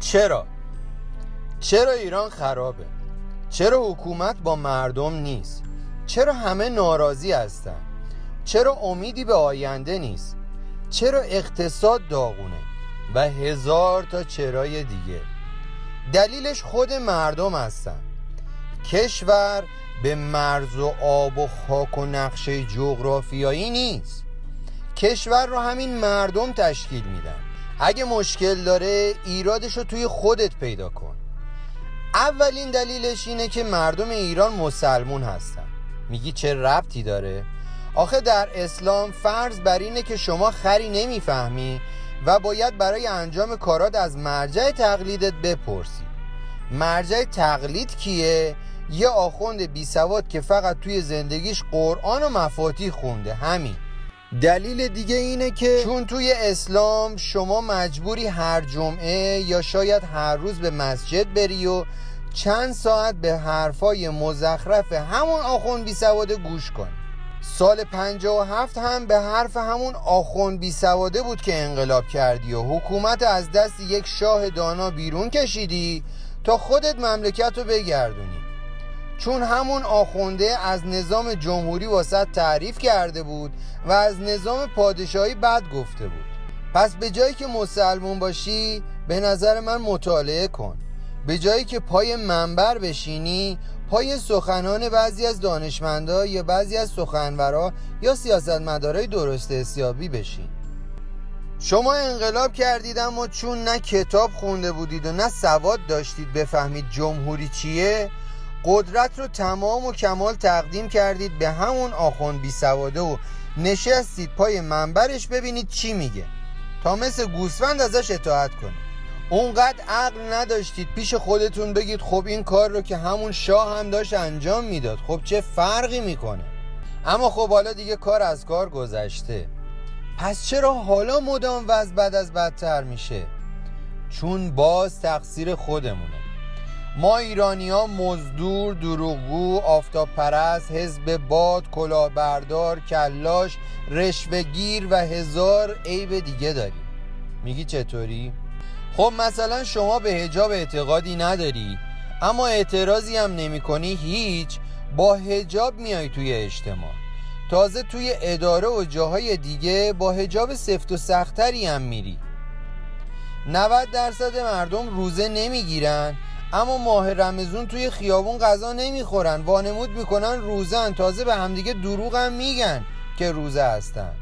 چرا؟ چرا ایران خرابه؟ چرا حکومت با مردم نیست؟ چرا همه ناراضی هستن؟ چرا امیدی به آینده نیست؟ چرا اقتصاد داغونه؟ و هزار تا چرای دیگه دلیلش خود مردم هستن کشور به مرز و آب و خاک و نقشه جغرافیایی نیست کشور رو همین مردم تشکیل میدن اگه مشکل داره ایرادش رو توی خودت پیدا کن اولین دلیلش اینه که مردم ایران مسلمون هستن میگی چه ربطی داره؟ آخه در اسلام فرض بر اینه که شما خری نمی‌فهمی و باید برای انجام کارات از مرجع تقلیدت بپرسی مرجع تقلید کیه؟ یه آخوند بی سواد که فقط توی زندگیش قرآن و مفاتی خونده همین دلیل دیگه اینه که چون توی اسلام شما مجبوری هر جمعه یا شاید هر روز به مسجد بری و چند ساعت به حرفای مزخرف همون آخوند بی سواده گوش کنی سال 57 هم به حرف همون آخوند بی سواده بود که انقلاب کردی و حکومت از دست یک شاه دانا بیرون کشیدی تا خودت مملکت رو بگردونی. چون همون آخونده از نظام جمهوری واسط تعریف کرده بود و از نظام پادشاهی بد گفته بود. پس به جایی که مسلمون باشی به نظر من مطالعه کن. به جایی که پای منبر بشینی پای سخنان بعضی از دانشمندا یا بعضی از سخنورا یا سیاستمدارای درست حسابی بشین. شما انقلاب کردید اما چون نه کتاب خونده بودید و نه سواد داشتید بفهمید جمهوری چیه؟ قدرت رو تمام و کمال تقدیم کردید به همون آخوند بی سواده و نشستید پای منبرش ببینید چی میگه. تا مثل گوسفند ازش اطاعت کنید. اونقدر عقل نداشتید پیش خودتون بگید خب این کار رو که همون شاه هم داشت انجام می‌داد. خب چه فرقی می‌کنه؟ اما خب حالا دیگه کار از کار گذشته. پس چرا حالا مدام وضع بعد از بدتر میشه؟ چون باز تقصیر خودمونه. ما ایرانی ها مزدور، دروغگو، آفتاب پرست، حزب باد، کلاهبردار، کلاش، رشوهگیر و هزار عیب دیگه داریم. میگی چطوری؟ خب مثلا شما به هجاب اعتقادی نداری اما اعتراضی هم نمی کنی هیچ با هجاب میای توی اجتماع. تازه توی اداره و جاهای دیگه با هجاب سفت و سختری هم میری. 90 درصد مردم روزه نمی‌گیرن اما ماه رمزون توی خیابون غذا نمی‌خورن. وانمود می‌کنن روزن. تازه به همدیگه دروغ هم میگن که روزه هستن.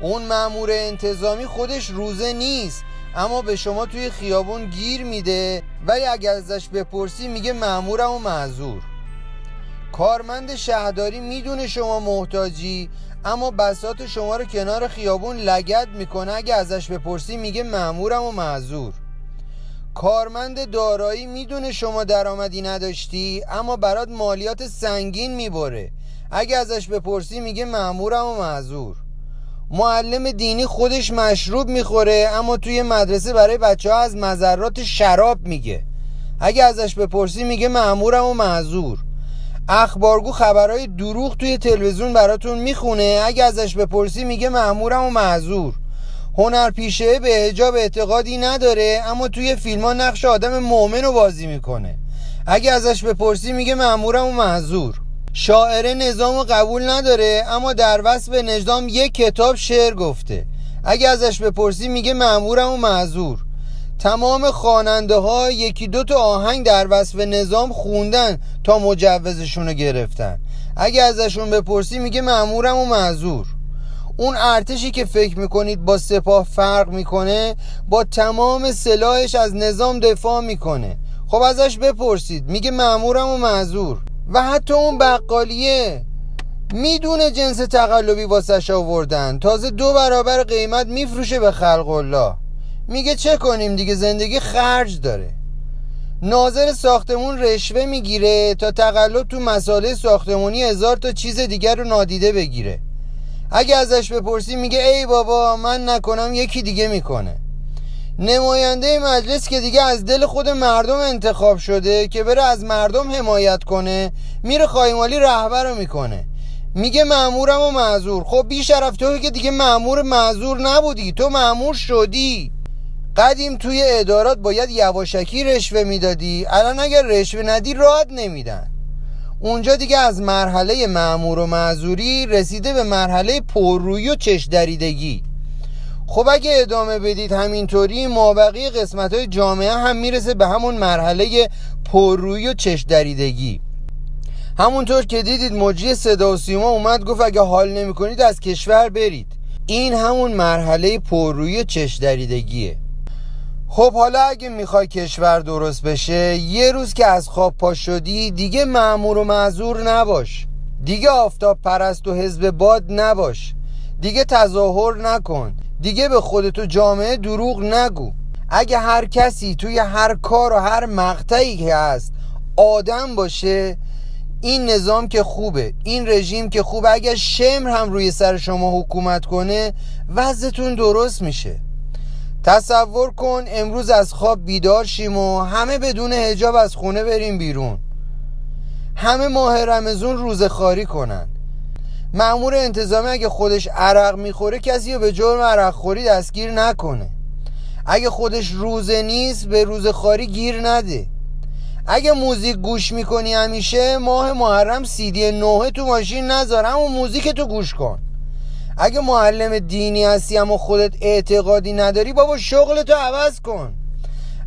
اون مامور انتظامی خودش روزه نیست. اما به شما توی خیابون گیر میده. ولی اگر ازش بپرسی میگه مامورم و معذور. کارمند شهرداری می‌دونه شما محتاجی. اما بسات شما رو کنار خیابون لگت می‌کنه. اگه ازش بپرسی میگه مامورم و معذور. کارمند دارایی می‌دونه شما درآمدی نداشتی اما برات مالیات سنگین می‌بره. اگه ازش بپرسی میگه مامورم و معذور. معلم دینی خودش مشروب می‌خوره اما توی مدرسه برای بچه ها از مذرات شراب میگه. اگه ازش بپرسی میگه مامورم و معذور. اخبارگو خبرهای دروغ توی تلویزیون براتون می‌خونه اگه ازش بپرسی میگه مامورم و معذور. پیشه به هجاب اعتقادی نداره اما توی فیلم ها نقش آدم مؤمن رو بازی می‌کنه. اگه ازش بپرسی میگه مامورم و معذور. شاعره نظام و قبول نداره اما در وصف نظام یک کتاب شعر گفته. اگه ازش بپرسی میگه مامورم و معذور. تمام خواننده ها یکی دو تا آهنگ در وصف نظام خوندن تا مجوزشون رو گرفتن. اگه ازشون بپرسی میگه مامورم و معذور. اون ارتشی که فکر می‌کنید با سپاه فرق می‌کنه با تمام سلاحش از نظام دفاع می‌کنه. خب ازش بپرسید. میگه مامورم و معذور. و حتی اون بقالیه می‌دونه جنس تقلبی واسش آوردن. تازه دو برابر قیمت میفروشه به خلق الله. میگه چه کنیم دیگه؟ زندگی خرج داره. ناظر ساختمون رشوه می‌گیره تا تقلب تو مساله ساختمونی هزار تا چیز دیگر رو نادیده بگیره. اگه ازش بپرسی میگه ای بابا من نکنم یکی دیگه می‌کنه. نماینده مجلس که دیگه از دل خود مردم انتخاب شده که بره از مردم حمایت کنه میره خایمالی رهبر رو می‌کنه. میگه معمورم و معذور. خب بی شرف تو که دیگه معمور معذور نبودی تو معمور شدی. قدیم توی ادارات باید یواشکی رشوه می‌دادی الان اگر رشوه ندی راحت نمیدن. اونجا دیگه از مرحله معمور و معذوری رسیده به مرحله پررویی و چش دریدگی. خب اگه ادامه بدید همینطوری مابقی قسمت های جامعه هم می‌رسه به همون مرحله پررویی و چش دریدگی. همونطور که دیدید مجری صدا و سیما اومد گفت اگه حال نمی کنید از کشور برید. این همون مرحله پررویی و چش دریدگیه. خب حالا اگه می‌خوای کشور درست بشه یه روز که از خواب پا شدی دیگه معمور و معذور نباش. دیگه آفتاب پرست و حزب باد نباش. دیگه تظاهر نکن. دیگه به خودتو جامعه دروغ نگو. اگه هر کسی توی هر کار و هر مقطعی که هست آدم باشه این نظام که خوبه این رژیم که خوبه اگه شمر هم روی سر شما حکومت کنه وضعتون درست میشه. تصور کن امروز از خواب بیدار شیم و همه بدون هجاب از خونه بریم بیرون. همه ماه رمزون روز خاری کنن. معمور انتظامی اگه خودش عرق می‌خوره کسی رو به جرم عرق خوری دستگیر نکنه. اگه خودش روزه نیست به روز خاری گیر نده. اگه موزیک گوش می‌کنی همیشه ماه محرم سیدی نوه تو ماشین نذار همون موزیک تو گوش کن. اگه معلم دینی هستی اما خودت اعتقادی نداری بابا شغلتو عوض کن.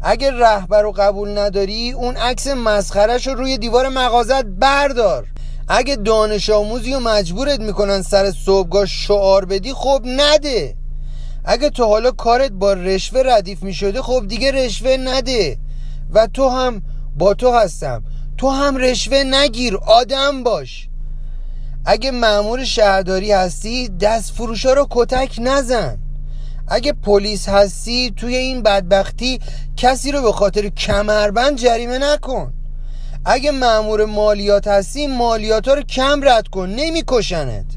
اگه رهبر رو قبول نداری اون عکس مسخرش رو روی دیوار مغازت بردار. اگه دانش آموزی و مجبورت می‌کنن سر صبحگاه شعار بدی خب نده. اگه تو حالا کارت با رشوه ردیف می‌شده خب دیگه رشوه نده. و تو هم با تو هستم. تو هم رشوه نگیر آدم باش. اگه معمور شهرداری هستی دست فروشا رو کتک نزن. اگه پلیس هستی توی این بدبختی کسی رو به خاطر کمربند جریمه نکن. اگه معمور مالیات هستی مالیات ها رو کم رد کن. نمیکشنت.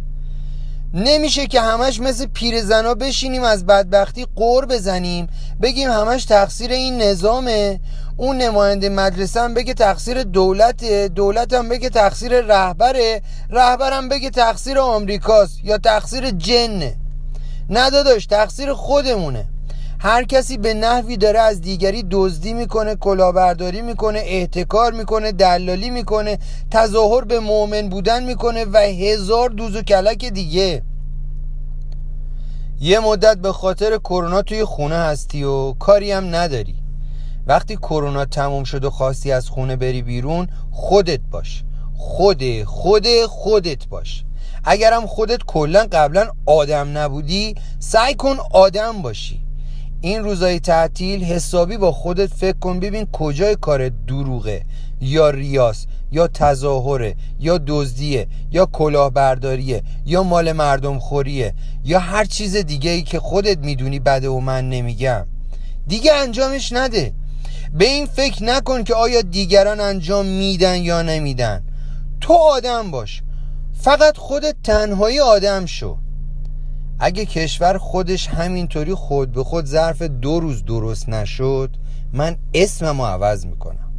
نمیشه که همش مثل پیرزنا بشینیم از بدبختی قور بزنیم. بگیم همش تقصیر این نظامه. اون نماینده مدرسه هم بگه تقصیر دولت دولت هم بگه تقصیر رهبره رهبرم بگه تقصیر آمریکاست یا تقصیر جنه. نداداش تقصیر خودمونه. هر کسی به نحوی داره از دیگری دزدی می‌کنه کلاهبرداری می‌کنه احتکار می‌کنه دلالی می‌کنه تظاهر به مؤمن بودن می‌کنه و هزار دوز و کلک دیگه. یه مدت به خاطر کرونا توی خونه هستی و کاری هم نداری. وقتی کرونا تموم شد و خواستی از خونه بری بیرون خودت باش. خود خود خودت باش. اگرم خودت کلا قبلا آدم نبودی سعی کن آدم باشی. این روزای تعطیل حسابی با خودت فکر کن ببین کجای کار دروغه یا ریاس یا تظاهره یا دزدیه یا کلاهبرداریه یا مال مردم خوریه یا هر چیز دیگه ای که خودت می‌دونی بده و من نمیگم. دیگه انجامش نده. به این فکر نکن که آیا دیگران انجام میدن یا نمیدن. تو آدم باش. فقط خودت تنهایی آدم شو. اگه کشور خودش همینطوری خود به خود ظرف دو روز درست نشد من اسممو عوض می‌کنم.